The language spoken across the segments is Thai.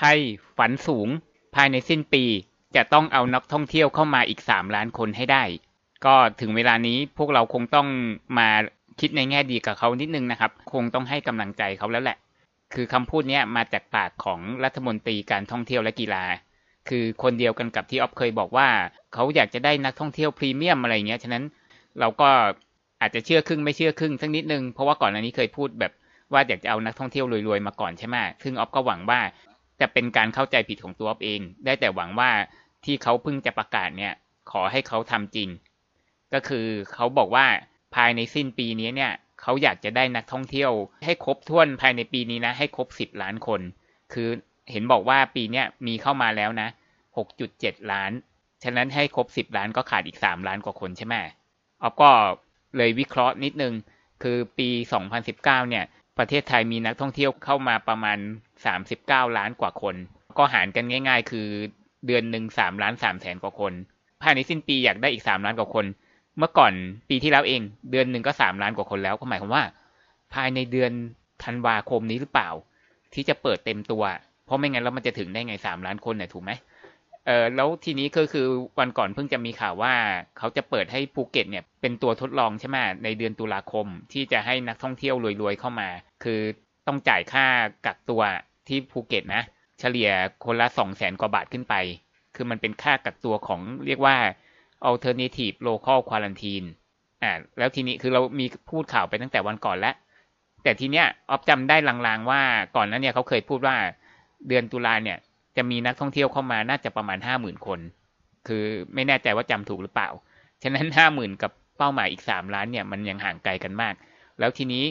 ไทยฝันสูง ภายในสิ้นปี จะต้องเอานักท่องเที่ยวเข้ามาอีก 3 ล้านคนให้ได้ ก็ถึงเวลานี้พวกเราคงต้องมาคิดในแง่ดีกับเขานิดนึงนะครับ คงต้องให้กำลังใจเขาแล้วแหละ คือคำพูดนี้มาจากปากของรัฐมนตรีการท่องเที่ยวและกีฬา คือคนเดียวกันกับที่ออฟเคยบอกว่า เขาอยากจะได้นักท่องเที่ยวพรีเมียมอะไรเงี้ย ฉะนั้นเราก็อาจจะเชื่อครึ่งไม่เชื่อครึ่งสักนิดนึง เพราะว่าก่อนอันนี้เคยพูดแบบว่าอยากจะเอานักท่องเที่ยวรวยๆมาก่อนใช่ไหมซึ่งออฟก็หวังว่า จะเป็นการเข้าใจผิดของตัวเอง ได้แต่หวังว่าที่เขาเพิ่งจะประกาศเนี่ย ขอให้เขาทำจริง ก็คือเขาบอกว่าภายในสิ้นปีนี้เนี่ยเขาอยากจะได้นักท่องเที่ยว ให้ครบถ้วนภายในปีนี้นะ ให้ครบสิบล้านคน คือเห็นบอกว่าปีเนี้ยมีเข้ามาแล้วนะหกจุดเจ็ดล้าน ฉะนั้นให้ครบสิบล้านก็ขาดอีกสามล้านกว่าคนใช่ไหมออฟก็เลยวิเคราะห์นิดนึง คือปี 2019 เนี่ย ประเทศไทยมีนักท่องเที่ยวเข้ามาประมาณ 39 ล้านกว่าคน ก็หารกันง่าย ๆ คือเดือนหนึ่ง3ล้าน3แสนกว่าคนภายในสิ้นปีอยากได้อีก3ล้านกว่าคน เมื่อก่อนปีที่แล้วเองเดือนหนึ่งก็3ล้านกว่าคนแล้วก็หมายความว่า ภายในเดือนธันวาคมนี้หรือเปล่า ที่จะเปิดเต็มตัว เพราะไม่งั้นแล้วมันจะถึงได้ไง3ล้านคนเนี่ยถูกไหม เออแล้วทีนี้ก็คือวันก่อนเพิ่งจะมีข่าวว่า เขาจะเปิดให้ภูเก็ตเนี่ยเป็นตัวทดลองใช่ไหมในเดือนตุลาคมที่จะให้นักท่องเที่ยวรวยๆเข้ามา คือต้องจ่ายค่ากักตัวที่ภูเก็ตนะ เฉลี่ยคนละสองแสนกว่าบาทขึ้นไป คือมันเป็นค่ากักตัวของเรียกว่า alternative local quarantine อ่าแล้วทีนี้คือเรามีพูดข่าวไปตั้งแต่วันก่อนแล้ว แต่ทีเนี้ยออฟจำได้ลางๆว่าก่อนนั้นเนี่ยเขาเคยพูดว่าเดือนตุลาเนี่ย จะมีนักท่องเที่ยวเข้ามาน่าจะประมาณห้าหมื่นคน คือไม่แน่ใจว่าจำถูกหรือเปล่า ฉะนั้นห้าหมื่นกับเป้าหมายอีกสามล้านเนี่ยมันยังห่างไกลกันมาก แล้วทีนี้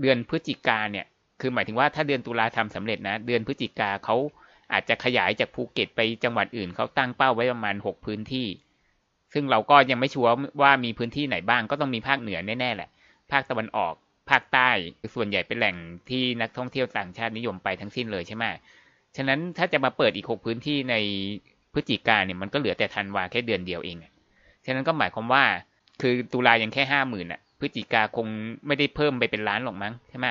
เดือนพฤศจิกาเนี่ย คือหมายถึงว่าถ้าเดือนตุลาทำสำเร็จนะ เดือนพฤศจิกาเขาอาจจะขยายจากภูเก็ตไปจังหวัดอื่นเขาตั้งเป้าไว้ประมาณหกพื้นที่ ซึ่งเราก็ยังไม่ชัวร์ว่ามีพื้นที่ไหนบ้าง ก็ต้องมีภาคเหนือแน่ๆแหละ ภาคตะวันออก ภาคใต้ ส่วนใหญ่เป็นแหล่งที่นักท่องเที่ยวต่างชาตินิยมไปทั้งสิ้นเลยใช่ไหม ฉะนั้นถ้าจะมาเปิดอีกหกพื้นที่ในพฤศจิกาเนี่ยมันก็เหลือแต่ธันวาแค่เดือนเดียวเองฉะนั้นก็หมายความว่า คือตุลายังแค่ห้าหมื่นอะพฤศจิกาคงไม่ได้เพิ่มไปเป็นล้านหรอกมั้งใช่ไหม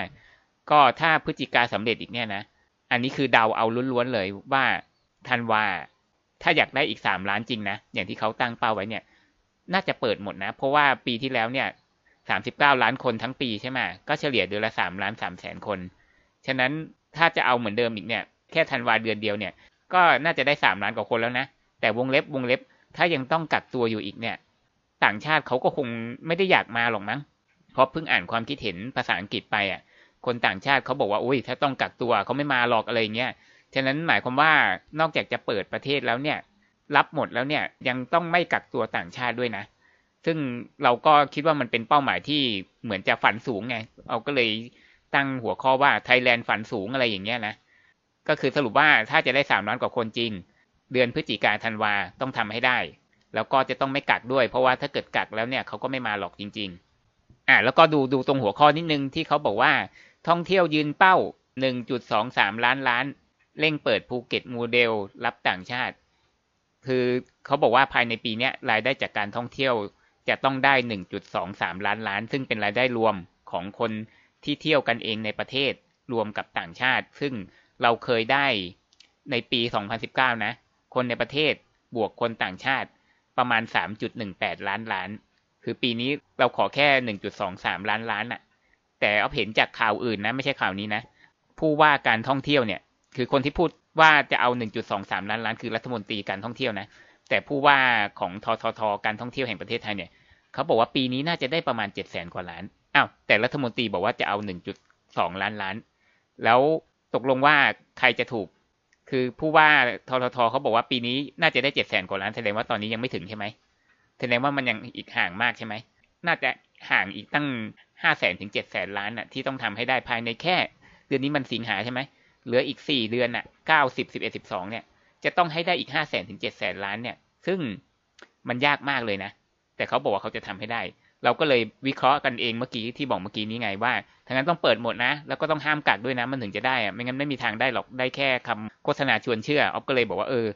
ก็ถ้าพฤศจิกาสำเร็จอีกเนี่ยนะ อันนี้คือเดาเอาล้วนๆเลยว่าธันวาถ้าอยากได้อีกสามล้านจริงนะ อย่างที่เขาตั้งเป้าไว้เนี่ย น่าจะเปิดหมดนะ เพราะว่าปีที่แล้วเนี่ยสามสิบเก้าล้านคนทั้งปีใช่ไหมก็เฉลี่ยเดือนละสามล้านสามแสนคน ฉะนั้นถ้าจะเอาเหมือนเดิมอีกเนี่ย แค่ธันวาเดือนเดียวเนี่ย ก็น่าจะได้สามล้านกว่าคนแล้วนะ แต่วงเล็บวงเล็บถ้ายังต้องกักตัวอยู่อีกเนี่ย ต่างชาติเขาก็คงไม่ได้อยากมาหรอกมั้งเพราะเพิ่งอ่านความคิดเห็นภาษาอังกฤษไปอะ คนต่างชาติเขาบอกว่าอุ้ยถ้าต้องกักตัวเขาไม่มาหรอกอะไรเงี้ยฉะนั้นหมายความว่านอกจากจะเปิดประเทศแล้วเนี่ย รับหมดแล้วเนี่ยยังต้องไม่กักตัวต่างชาติด้วยนะ ซึ่งเราก็คิดว่ามันเป็นเป้าหมายที่เหมือนจะฝันสูงไงเราก็เลยตั้งหัวข้อว่าไทยแลนด์ฝันสูงอะไรอย่างเงี้ยนะ ก็คือสรุปว่าถ้าจะได้สามล้านกว่าคนจริง เดือนพฤศจิกาธันวาต้องทำให้ได้ แล้วก็จะต้องไม่กักด้วย เพราะว่าถ้าเกิดกักแล้วเนี่ยเขาก็ไม่มาหรอกจริง ๆ อ่าแล้วก็ดูดูตรงหัวข้อนิดนึงที่เขาบอกว่า ท่องเที่ยวยืนเป้า 1.23 ล้านล้าน เร่งเปิดภูเก็ตโมเดลรับต่างชาติ คือเขาบอกว่าภายในปีนี้รายได้จากการท่องเที่ยวจะต้องได้ 1.23 ล้านล้าน ซึ่งเป็นรายได้รวมของคนที่เที่ยวกันเองในประเทศรวมกับต่างชาติ ซึ่ง เราเคยได้ในปี 2019 นะ คนในประเทศบวกคนต่างชาติประมาณ 3.18 ล้านล้าน คือปีนี้เราขอแค่ 1.23 ล้านล้านอะแต่เอาเห็นจากข่าวอื่นนะ ไม่ใช่ข่าวนี้นะ ผู้ว่าการท่องเที่ยวเนี่ย คือคนที่พูดว่าจะเอา 1.23 ล้านล้าน คือรัฐมนตรีการท่องเที่ยวนะ แต่ผู้ว่าของททท การท่องเที่ยวแห่งประเทศไทยเนี่ย เขาบอกว่าปีนี้น่าจะได้ประมาณ 7 0 0 0 0 0 กว่าล้าน อ้าว แต่รัฐมนตรีบอกว่าจะเอา 1.2 ล้านล้าน แล้ว ตกลงว่าใครจะถูก คือผู้ว่าทททเขาบอกว่าปีนี้น่าจะได้เจ็ดแสนกว่าล้านแสดงว่าตอนนี้ยังไม่ถึงใช่ไหมแสดงว่ามันยังอีกห่างมากใช่ไหมน่าจะห่างอีกตั้งห้าแสนถึงเจ็ดแสนล้านอะที่ต้องทำให้ได้ภายในแค่ เดือนนี้มันสิงหาใช่ไหมเหลืออีกสี่เดือนอะเก้าสิบสิบเอ็ดสิบสองเนี่ย จะต้องให้ได้อีกห้าแสนถึงเจ็ดแสนล้านเนี่ย ซึ่งมันยากมากเลยนะ แต่เขาบอกว่าเขาจะทำให้ได้ เราก็เลยวิเคราะห์กันเองเมื่อกี้ที่บอกเมื่อกี้นี้ไงว่าทั้งนั้นต้องเปิดหมดนะ แล้วก็ต้องห้ามกักด้วยนะ มันถึงจะได้อะไม่งั้นไม่มีทางได้หรอกได้แค่คำโฆษณาชวนเชื่อออฟก็เลยบอกว่าเออ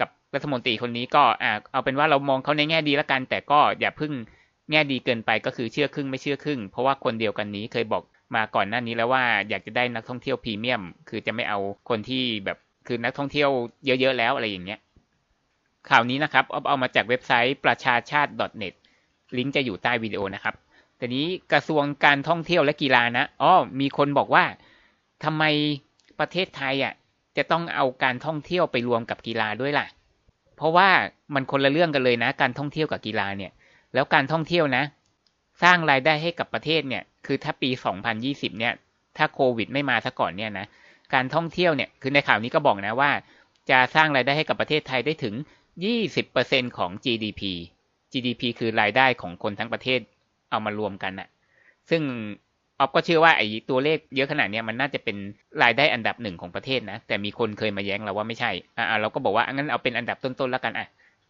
กับรัฐมนตรีคนนี้ก็อ่าเอาเป็นว่าเรามองเขาในแง่ดีล้วกัน แต่ก็อย่าพึ่งแง่ดีเกินไปก็คือเชื่อครึ่งไม่เชื่อครึ่ง เพราะว่าคนเดียวกันนี้เคยบอกมาก่อนหน้านี้แล้วว่าอยากจะได้นักท่องเที่ยวพรีเมียม คือจะไม่เอาคนที่แบบคือนักท่องเที่ยวเยอะๆแล้วอะไรอย่างเงี้ยข่าวนี้นะครับเอาเอามาจากเว็บไซต์ประชาชาติ .net ลิงก์จะอยู่ใต้วิดีโอนะครับแต่นี้กระทรวงการท่องเที่ยวและกีฬานะอ๋อมีคนบอกว่าทำไมประเทศไทยอะจะต้องเอาการท่องเที่ยวไปรวมกับกีฬาด้วยล่ะ เพราะว่ามันคนละเรื่องกันเลยนะ การท่องเที่ยวกับกีฬาเนี่ย แล้วการท่องเที่ยวนะ สร้างรายได้ให้กับประเทศเนี่ย คือถ้าปี 2020 เนี่ย ถ้าโควิดไม่มาซะก่อนเนี่ยนะ การท่องเที่ยวเนี่ย คือในข่าวนี้ก็บอกนะว่า จะสร้างรายได้ให้กับประเทศไทยได้ถึง 20%ของ GDP GDP คือรายได้ของคนทั้งประเทศเอามารวมกันน่ะ ซึ่งออฟก็เชื่อว่าไอ้ตัวเลขเยอะขนาดนี้มันน่าจะเป็นรายได้อันดับหนึ่งของประเทศนะ แต่มีคนเคยมาแย้งเราว่าไม่ใช่ อ่าเราก็บอกว่างั้นเอาเป็นอันดับต้นๆแล้วกันอะ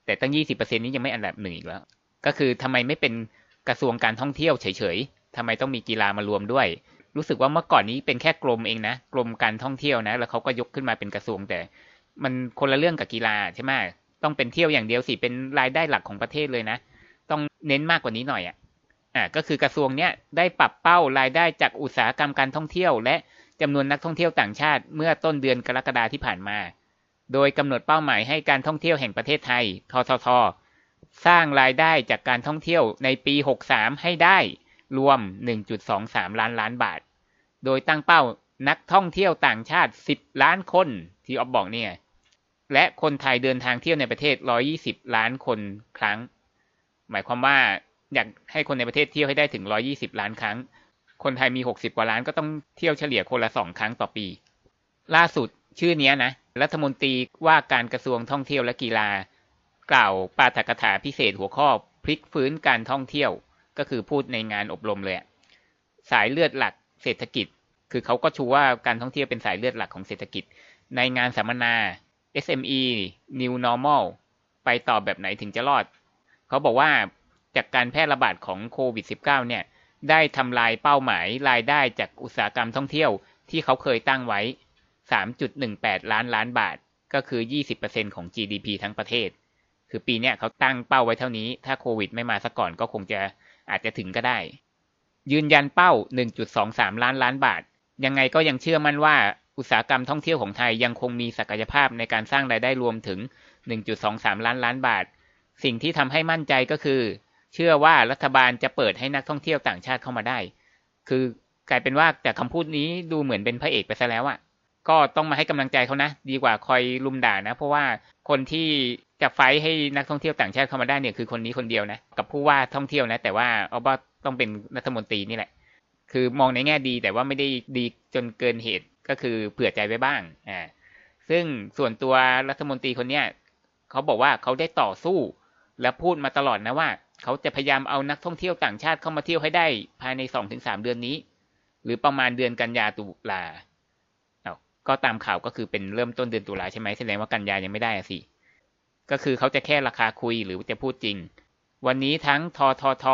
แต่ตั้ง20%นี้ยังไม่อันดับหนึ่งอีกแล้ว ก็คือทำไมไม่เป็นกระทรวงการท่องเที่ยวเฉยๆทำไมต้องมีกีฬามารวมด้วย รู้สึกว่าเมื่อก่อนนี้เป็นแค่กรมเองนะ กรมการท่องเที่ยวนะ แล้วเขาก็ยกขึ้นมาเป็นกระทรวงแต่ มันคนละเรื่องกับกีฬาใช่ไหม ต้องเป็นเที่ยวอย่างเดียวสิเป็นรายได้หลักของประเทศเลยนะ ต้องเน้นมากกว่านี้หน่อยอะอ่าก็คือกระทรวงเนี้ยได้ปรับเป้ารายได้จากอุตสาหกรรมการท่องเที่ยว และจำนวนนักท่องเที่ยวต่างชาติ เมื่อต้นเดือนกรกฎาที่ผ่านมา โดยกำหนดเป้าหมายให้การท่องเที่ยวแห่งประเทศไทยทททสร้างรายได้จากการท่องเที่ยวในปี 63 ให้ได้รวม 1.23 ล้านล้านบาท โดยตั้งเป้านักท่องเที่ยวต่างชาติ 10 ล้านคนที่ออฟบอกเนี่ย และคนไทยเดินทางเที่ยวในประเทศ 120 ล้านคนครั้ง หมายความว่าอยากให้คนในประเทศเที่ยวให้ได้ถึง 120 ล้านครั้ง คนไทยมี 60 กว่าล้านก็ต้องเที่ยวเฉลี่ยคนละ2ครั้งต่อปี ล่าสุดชื่อนี้นะ รัฐมนตรีว่าการกระทรวงท่องเที่ยวและกีฬา กล่าวปาฐกถาพิเศษหัวข้อพลิกฟื้นการท่องเที่ยว ก็คือพูดในงานอบรมเลย สายเลือดหลักเศรษฐกิจ คือเขาก็ชูว่าการท่องเที่ยวเป็นสายเลือดหลักของเศรษฐกิจ ในงานสัมมนา SME New Normal ไปต่อแบบไหนถึงจะรอด เขาบอกว่าจากการแพร่ระบาดของโควิด -19 เนี่ย ได้ทำลายเป้าหมายรายได้จากอุตสาหกรรมท่องเที่ยวที่เขาเคยตั้งไว้ 3.18 ล้านล้านบาท ก็คือ 20%ของ GDP ทั้งประเทศ คือปีนี้เขาตั้งเป้าไว้เท่านี้ ถ้าโควิดไม่มาซะก่อนก็คงจะอาจจะถึงก็ได้ ยืนยันเป้า 1.23 ล้านล้านบาท ยังไงก็ยังเชื่อมั่นว่า อุตสาหกรรมท่องเที่ยวของไทยยังคงมีศักยภาพในการสร้างรายได้รวมถึง 1.23 ล้านล้านบาท สิ่งที่ทำให้มั่นใจก็คือ เชื่อว่ารัฐบาลจะเปิดให้นักท่องเที่ยวต่างชาติเข้ามาได้ คือกลายเป็นว่าจากคำพูดนี้ดูเหมือนเป็นพระเอกไปซะแล้วอะ่ะก็ต้องมาให้กำลังใจเขานะ ดีกว่าคอยลุมด่านะ เพราะว่าคนที่จะไฟให้นักท่องเที่ยวต่างชาติเข้ามาได้เนี่ยคือคนนี้คนเดียวนะ กับผู้ว่าท่องเที่ยวนะ แต่ว่าเอาว่าต้องเป็นรัฐมนตรีนี่แหละ คือมองในแง่ดีแต่ว่าไม่ได้ดีจนเกินเหตุ ก็คือเผื่อใจไว้บ้างอ่าซึ่งส่วนตัวรัฐมนตรีคนเนี้ยเขาบอกว่าเขาได้ต่อสู้ และพูดมาตลอดนะว่า เขาจะพยายามเอานักท่องเที่ยวต่างชาติเข้ามาเที่ยวให้ได้ภายในสองถึงสามเดือนนี้ หรือประมาณเดือนกันยาตุลาเอาก็ตามข่าวก็คือเป็นเริ่มต้นเดือนตุลาใช่ไหมแสดงว่ากันยายังไม่ได้สิก็คือเขาจะแค่ราคาคุยหรือจะพูดจริง วันนี้ทั้งททท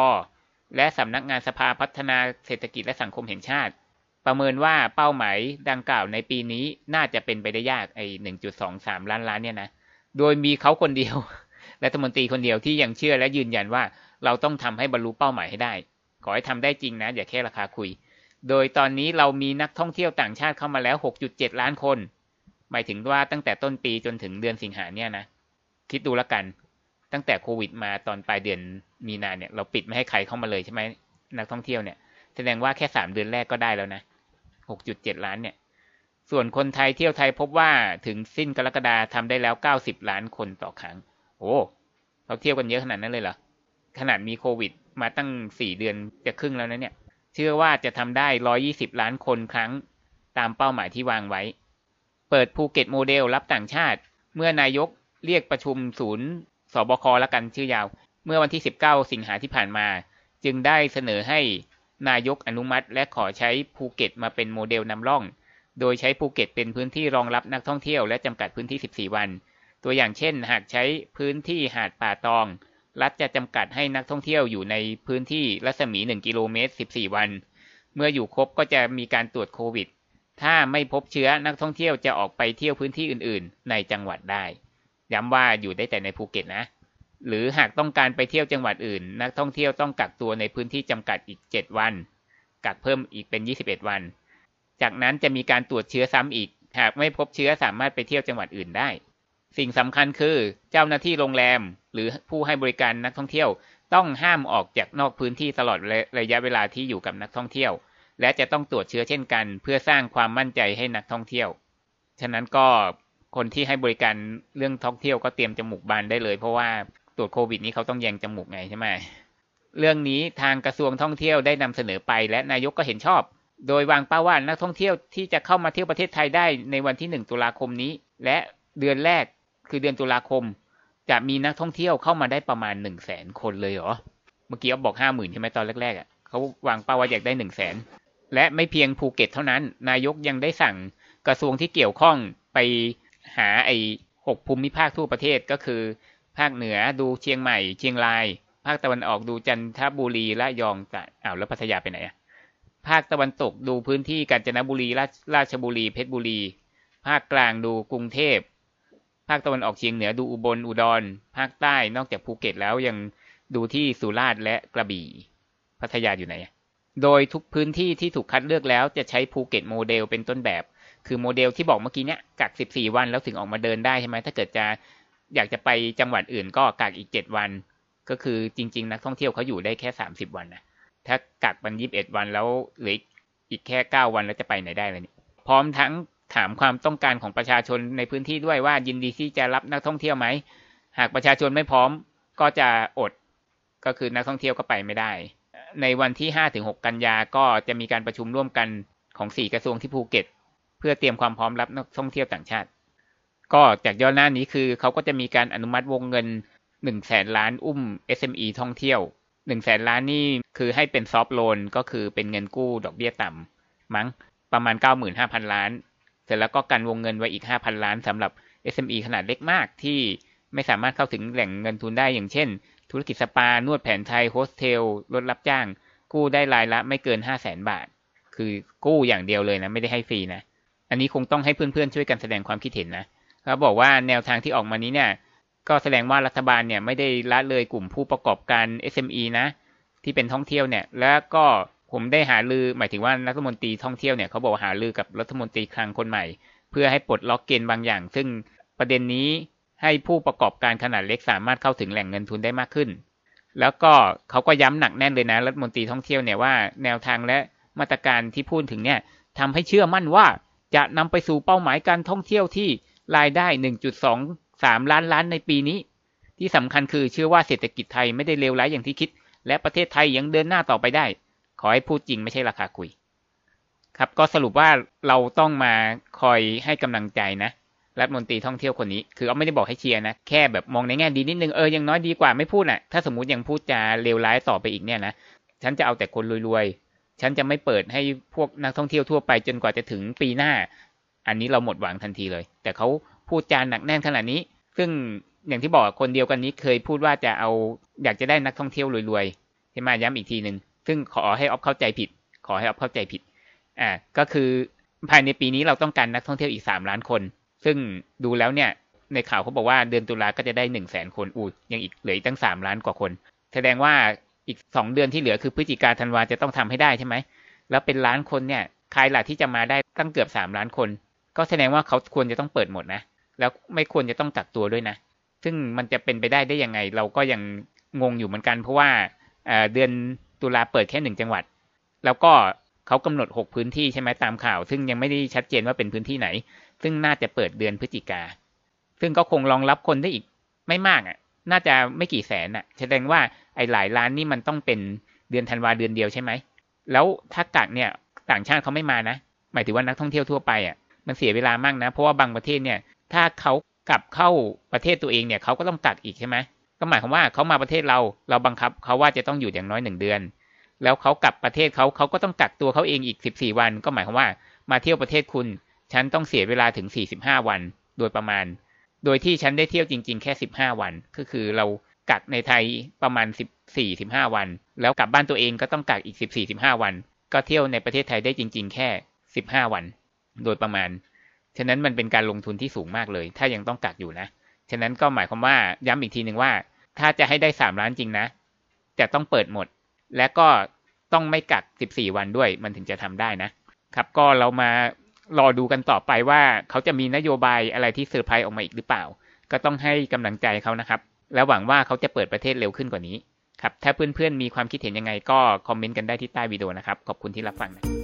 และสำนักงานสภาพัฒนาเศรษฐกิจและสังคมแห่งชาติ ประเมินว่าเป้าหมายดังกล่าวในปีนี้น่าจะเป็นไปได้ยากไอ้หนึ่งจุดสองสามล้านล้านเนี่ยนะ โดยมีเขาคนเดียวรัฐมนตรีคนเดียวที่ยังเชื่อและยืนยันว่าเราต้องทำให้บรรลุเป้าหมายให้ได้ ขอให้ทำได้จริงนะ อย่าแค่ราคาคุย โดยตอนนี้เรามีนักท่องเที่ยวต่างชาติเข้ามาแล้ว 6.7 ล้านคน หมายถึงว่าตั้งแต่ต้นปีจนถึงเดือนสิงหาเนี่ยนะ คิดดูละกัน ตั้งแต่โควิดมาตอนปลายเดือนมีนาเนี่ย เราปิดไม่ให้ใครเข้ามาเลยใช่ไหมนักท่องเที่ยวเนี่ย แสดงว่าแค่สามเดือนแรกก็ได้แล้วนะ 6.7 ล้านเนี่ย ส่วนคนไทยเที่ยวไทยพบว่าถึงสิ้นกรกฎาทำได้แล้ว 90 ล้านคนต่อครั้ง โอ้เราเที่ยวกันเยอะขนาดนั้นเลยเหรอ ขนาดมีโควิด มาตั้ง 4 เดือนจะครึ่งแล้วนะเนี่ย เชื่อว่าจะทำได้ 120 ล้านคนครั้ง ตามเป้าหมายที่วางไว้ เปิดภูเก็ตโมเดลรับต่างชาติ เมื่อนายกเรียกประชุมศูนย์ ศบค. ละกันชื่อยาว เมื่อวันที่ 19 สิงหาที่ผ่านมา จึงได้เสนอให้ นายกอนุมัติ และขอใช้ภูเก็ตมาเป็นโมเดลนำร่อง โดยใช้ภูเก็ตเป็นพื้นที่รองรับนักท่องเที่ยวและจำกัดพื้นที่ 14 วัน ตัวอย่างเช่น หากใช้พื้นที่หาดป่าตอง รัฐจะจำกัดให้นักท่องเที่ยวอยู่ในพื้นที่รัศมี 1 กิโลเมตร 14 วัน เมื่ออยู่ครบก็จะมีการตรวจโควิด ถ้าไม่พบเชื้อนักท่องเที่ยวจะออกไปเที่ยวพื้นที่อื่น ๆ ในจังหวัดได้ ย้ำว่าอยู่ได้แต่ในภูเก็ตนะ หรือหากต้องการไปเที่ยวจังหวัดอื่น นักท่องเที่ยวต้องกักตัวในพื้นที่จำกัดอีก 7 วัน กักเพิ่มอีกเป็น 21 วัน จากนั้นจะมีการตรวจเชื้อซ้ำอีก หากไม่พบเชื้อสามารถไปเที่ยวจังหวัดอื่นได้ สิ่งสำคัญคือเจ้าหน้าที่โรงแรม หรือผู้ให้บริการนักท่องเที่ยว ต้องห้ามออกจากนอกพื้นที่ตลอดระยะเวลาที่อยู่กับนักท่องเที่ยว และจะต้องตรวจเชื้อเช่นกัน เพื่อสร้างความมั่นใจให้นักท่องเที่ยว ฉะนั้นก็คนที่ให้บริการเรื่องท่องเที่ยวก็เตรียมจมูกบานได้เลย เพราะว่า รวจโควิดนี้เขาต้องแยงจมูกไงใช่ไหมเรื่องนี้ทางกระทรวงท่องเที่ยวได้นำเสนอไปและนายกก็เห็นชอบ โดยวางเป้าว่านักท่องเที่ยวที่จะเข้ามาเที่ยวประเทศไทยได้ในวันที่ 1 ตุลาคมนี้ และเดือนแรกคือเดือนตุลาคม จะมีนักท่องเที่ยวเข้ามาได้ประมาณ 1 0 0 0 0แสนคนเลยเหรอ เมื่อกี้เขาบอกห้าหมื่นใช่ไหมตอนแรกๆอะเขาวางเป้าว่าอยากได้1 0 0 0 0แสนและไม่เพียงภูเก็ตเท่านั้น นายกยังได้สั่งกระทรวงที่เกี่ยวข้องไปหาไอ้หกภูมิภาคทั่วประเทศก็คือ ภาคเหนือดูเชียงใหม่ เชียงราย ภาคตะวันออกดูจันทบุรีและยองแต่อ้าวแล้วพัทยาไปไหนอะภาคตะวันตกดูพื้นที่กาญจนบุรีราราชบุรีเพชรบุรี ภาคกลางดูกรุงเทพ ภาคตะวันออกเฉียงเหนือดูอุบลอุดร ภาคใต้นอกจากภูเก็ตแล้วยังดูที่สุราษฎร์และกระบี่ พัทยาอยู่ไหน โดยทุกพื้นที่ที่ถูกคัดเลือกแล้วจะใช้ภูเก็ตโมเดลเป็นต้นแบบ คือโมเดลที่บอกเมื่อกี้เนี้ยกัก 14 วันแล้วถึงออกมาเดินได้ใช่ไหมถ้าเกิดจะ อยากจะไปจังหวัดอื่นก็กักอีก7วัน ก็คือจริง ๆ นักท่องเที่ยวเขาอยู่ได้แค่30วันนะถ้ากักมัน21วันแล้วเหลืออีกแค่9วันแล้วจะไปไหนได้เลยเนี่ยพร้อมทั้งถามความต้องการของประชาชนในพื้นที่ด้วยว่ายินดีที่จะรับนักท่องเที่ยวไหมหากประชาชนไม่พร้อมก็จะอดก็คือนักท่องเที่ยวก็ไปไม่ได้ ในวันที่5-6กันยาก็จะมีการประชุมร่วมกันของ 4 กระทรวงที่ภูเก็ต เพื่อเตรียมความพร้อมรับนักท่องเที่ยวต่างชาติ ก็จากย่อหน้านี้คือเขาก็จะมีการอนุมัติวงเงิน1นึ่งแสนล้านอุ้ม SME ท่องเที่ยว1นึ่งแสนล้านนี่คือให้เป็นซอฟท์โลนก็คือเป็นเงินกู้ดอกเบี้ยต่ำมั้งประมาณ 95,000 ล้าน เสร็จแล้วก็กันวงเงินไว้อีก 5,000 ล้านสำหรับ SME ขนาดเล็กมากที่ไม่สามารถเข้าถึงแหล่งเงินทุนได้อย่างเช่น ธุรกิจสปา นวดแผนไทย โฮสเทล รถรับจ้าง กู้ได้รายละไม่เกิน 5 0 0แสนบาท คือกู้อย่างเดียวเลยนะ ไม่ได้ให้ฟรีนะ อันนี้คงต้องให้เพื่อนๆ ช่วยกันแสดงความคิดเห็นนะ เขาบอกว่าแนวทางที่ออกมานี้เนี่ย ก็แสดงว่ารัฐบาลเนี่ยไม่ได้ละเลยกลุ่มผู้ประกอบการ SME นะ ที่เป็นท่องเที่ยวเนี่ย แล้วก็ผมได้หาลือหมายถึงว่ารัฐมนตรีท่องเที่ยวเนี่ยเขาบอกหาลือกับรัฐมนตรีคลังคนใหม่ เพื่อให้ปลดล็อกเกณฑ์บางอย่าง ซึ่งประเด็นนี้ให้ผู้ประกอบการขนาดเล็กสามารถเข้าถึงแหล่งเงินทุนได้มากขึ้น แล้วก็เขาก็ย้ำหนักแน่นเลยนะรัฐมนตรีท่องเที่ยวเนี่ยว่าแนวทางและมาตรการที่พูดถึงเนี่ยทำให้เชื่อมั่นว่าจะนำไปสู่เป้าหมายการท่องเที่ยวที่ รายได้ 1.23 ล้านล้านในปีนี้ ที่สำคัญคือเชื่อว่าเศรษฐกิจไทยไม่ได้เลวร้ายอย่างที่คิด และประเทศไทยยังเดินหน้าต่อไปได้ ขอให้พูดจริงไม่ใช่ราคาคุย ครับก็สรุปว่าเราต้องมาคอยให้กำลังใจนะรัฐมนตรีท่องเที่ยวคนนี้ คือเขาไม่ได้บอกให้เชียร์นะ แค่แบบมองในแง่ดีนิดนึง เออ ยังน้อยดีกว่าไม่พูดนะ่ะ ถ้าสมมติยังพูดจาเลวร้ายต่อไปอีกเนี่ยนะ ฉันจะเอาแต่คนรวยๆ ฉันจะไม่เปิดให้พวกนักท่องเที่ยวทั่วไปจนกว่าจะถึงปีหน้า อันนี้เราหมดหวังทันทีเลย แต่เขาพูดจานหนักแน่นขนาดนี้ ซึ่งอย่างที่บอกคนเดียวกันนี้เคยพูดว่าจะเอาอยากจะได้นักท่องเที่ยวรวยๆที่มาย้ำอีกทีหนึ่งซึ่งขอให้ออฟเข้าใจผิด ขอให้ออฟเข้าใจผิดอ่าก็คือภายในปีนี้เราต้องการนักท่องเที่ยวอีกสามล้านคน ซึ่งดูแล้วเนี่ยในข่าวเขาบอกว่าเดือนตุลาก็จะได้หนึ่งแสนคนอูดยังอีกเหลืออีกตั้งสามล้านกว่าคน แสดงว่าอีกสองเดือนที่เหลือคือพฤศจิกาธันวาจะต้องทำให้ได้ใช่ไหมแล้วเป็นล้านคนเนี่ยใครล่ะที่จะมาได้ตั้งเกือบสามล้านคน ก็แสดงว่าเขาควรจะต้องเปิดหมดนะ แล้วไม่ควรจะต้องกักตัวด้วยนะ ซึ่งมันจะเป็นไปได้ได้ยังไง เราก็ยังงงอยู่เหมือนกัน เพราะว่าเดือนตุลาเปิดแค่หนึ่งจังหวัด แล้วก็เขากำหนดหกพื้นที่ใช่ไหมตามข่าว ซึ่งยังไม่ได้ชัดเจนว่าเป็นพื้นที่ไหน ซึ่งน่าจะเปิดเดือนพฤศจิกา ซึ่งก็คงรองรับคนได้อีกไม่มากอะ น่าจะไม่กี่แสนอะ แสดงว่าไอ้หลายล้านนี่มันต้องเป็นเดือนธันวาเดือนเดียวใช่ไหม แล้วถ้ากักเนี่ยต่างชาติเขาไม่มานะ หมายถึงว่านักท่องเที่ยวทั่วไปอะ มันเสียเวลามากนะ เพราะว่าบางประเทศเนี่ย ถ้าเขากลับเข้าประเทศตัวเองเนี่ยเขาก็ต้องกักอีกใช่ไหมก็หมายความว่าเขามาประเทศเราเราบังคับเขาว่าจะต้องอยู่อย่างน้อยหนึ่งเดือน แล้วเขากลับประเทศเขาเขาก็ต้องกักตัวเขาเองอีกสิบสี่วัน ก็หมายความว่ามาเที่ยวประเทศคุณ ฉันต้องเสียเวลาถึงสี่สิบห้าวันโดยประมาณ โดยที่ฉันได้เที่ยวจริง ๆ แค่สิบห้าวัน ก็คือเรากักในไทยประมาณสิบสี่สิบห้าวัน แล้วกลับบ้านตัวเองก็ต้องกักอีกสิบสี่สิบห้าวัน ก็เที่ยวในประเทศไทยได้จริง ๆ แค่สิบห้าวัน โดยประมาณ ฉะนั้นมันเป็นการลงทุนที่สูงมากเลย ถ้ายังต้องกักอยู่นะ ฉะนั้นก็หมายความว่าย้ำอีกทีหนึ่งว่า ถ้าจะให้ได้สามล้านจริงนะ จะต้องเปิดหมด และก็ต้องไม่กักสิบสี่วันด้วย มันถึงจะทำได้นะครับ ก็เรามารอดูกันต่อไปว่าเขาจะมีนโยบายอะไรที่เซอร์ไพรส์ออกมาอีกหรือเปล่า ก็ต้องให้กำลังใจเขานะครับ และหวังว่าเขาจะเปิดประเทศเร็วขึ้นกว่านี้ครับ ถ้าเพื่อนๆมีความคิดเห็นยังไงก็คอมเมนต์กันได้ที่ใต้วิดีโอนะครับ ขอบคุณที่รับฟังนะ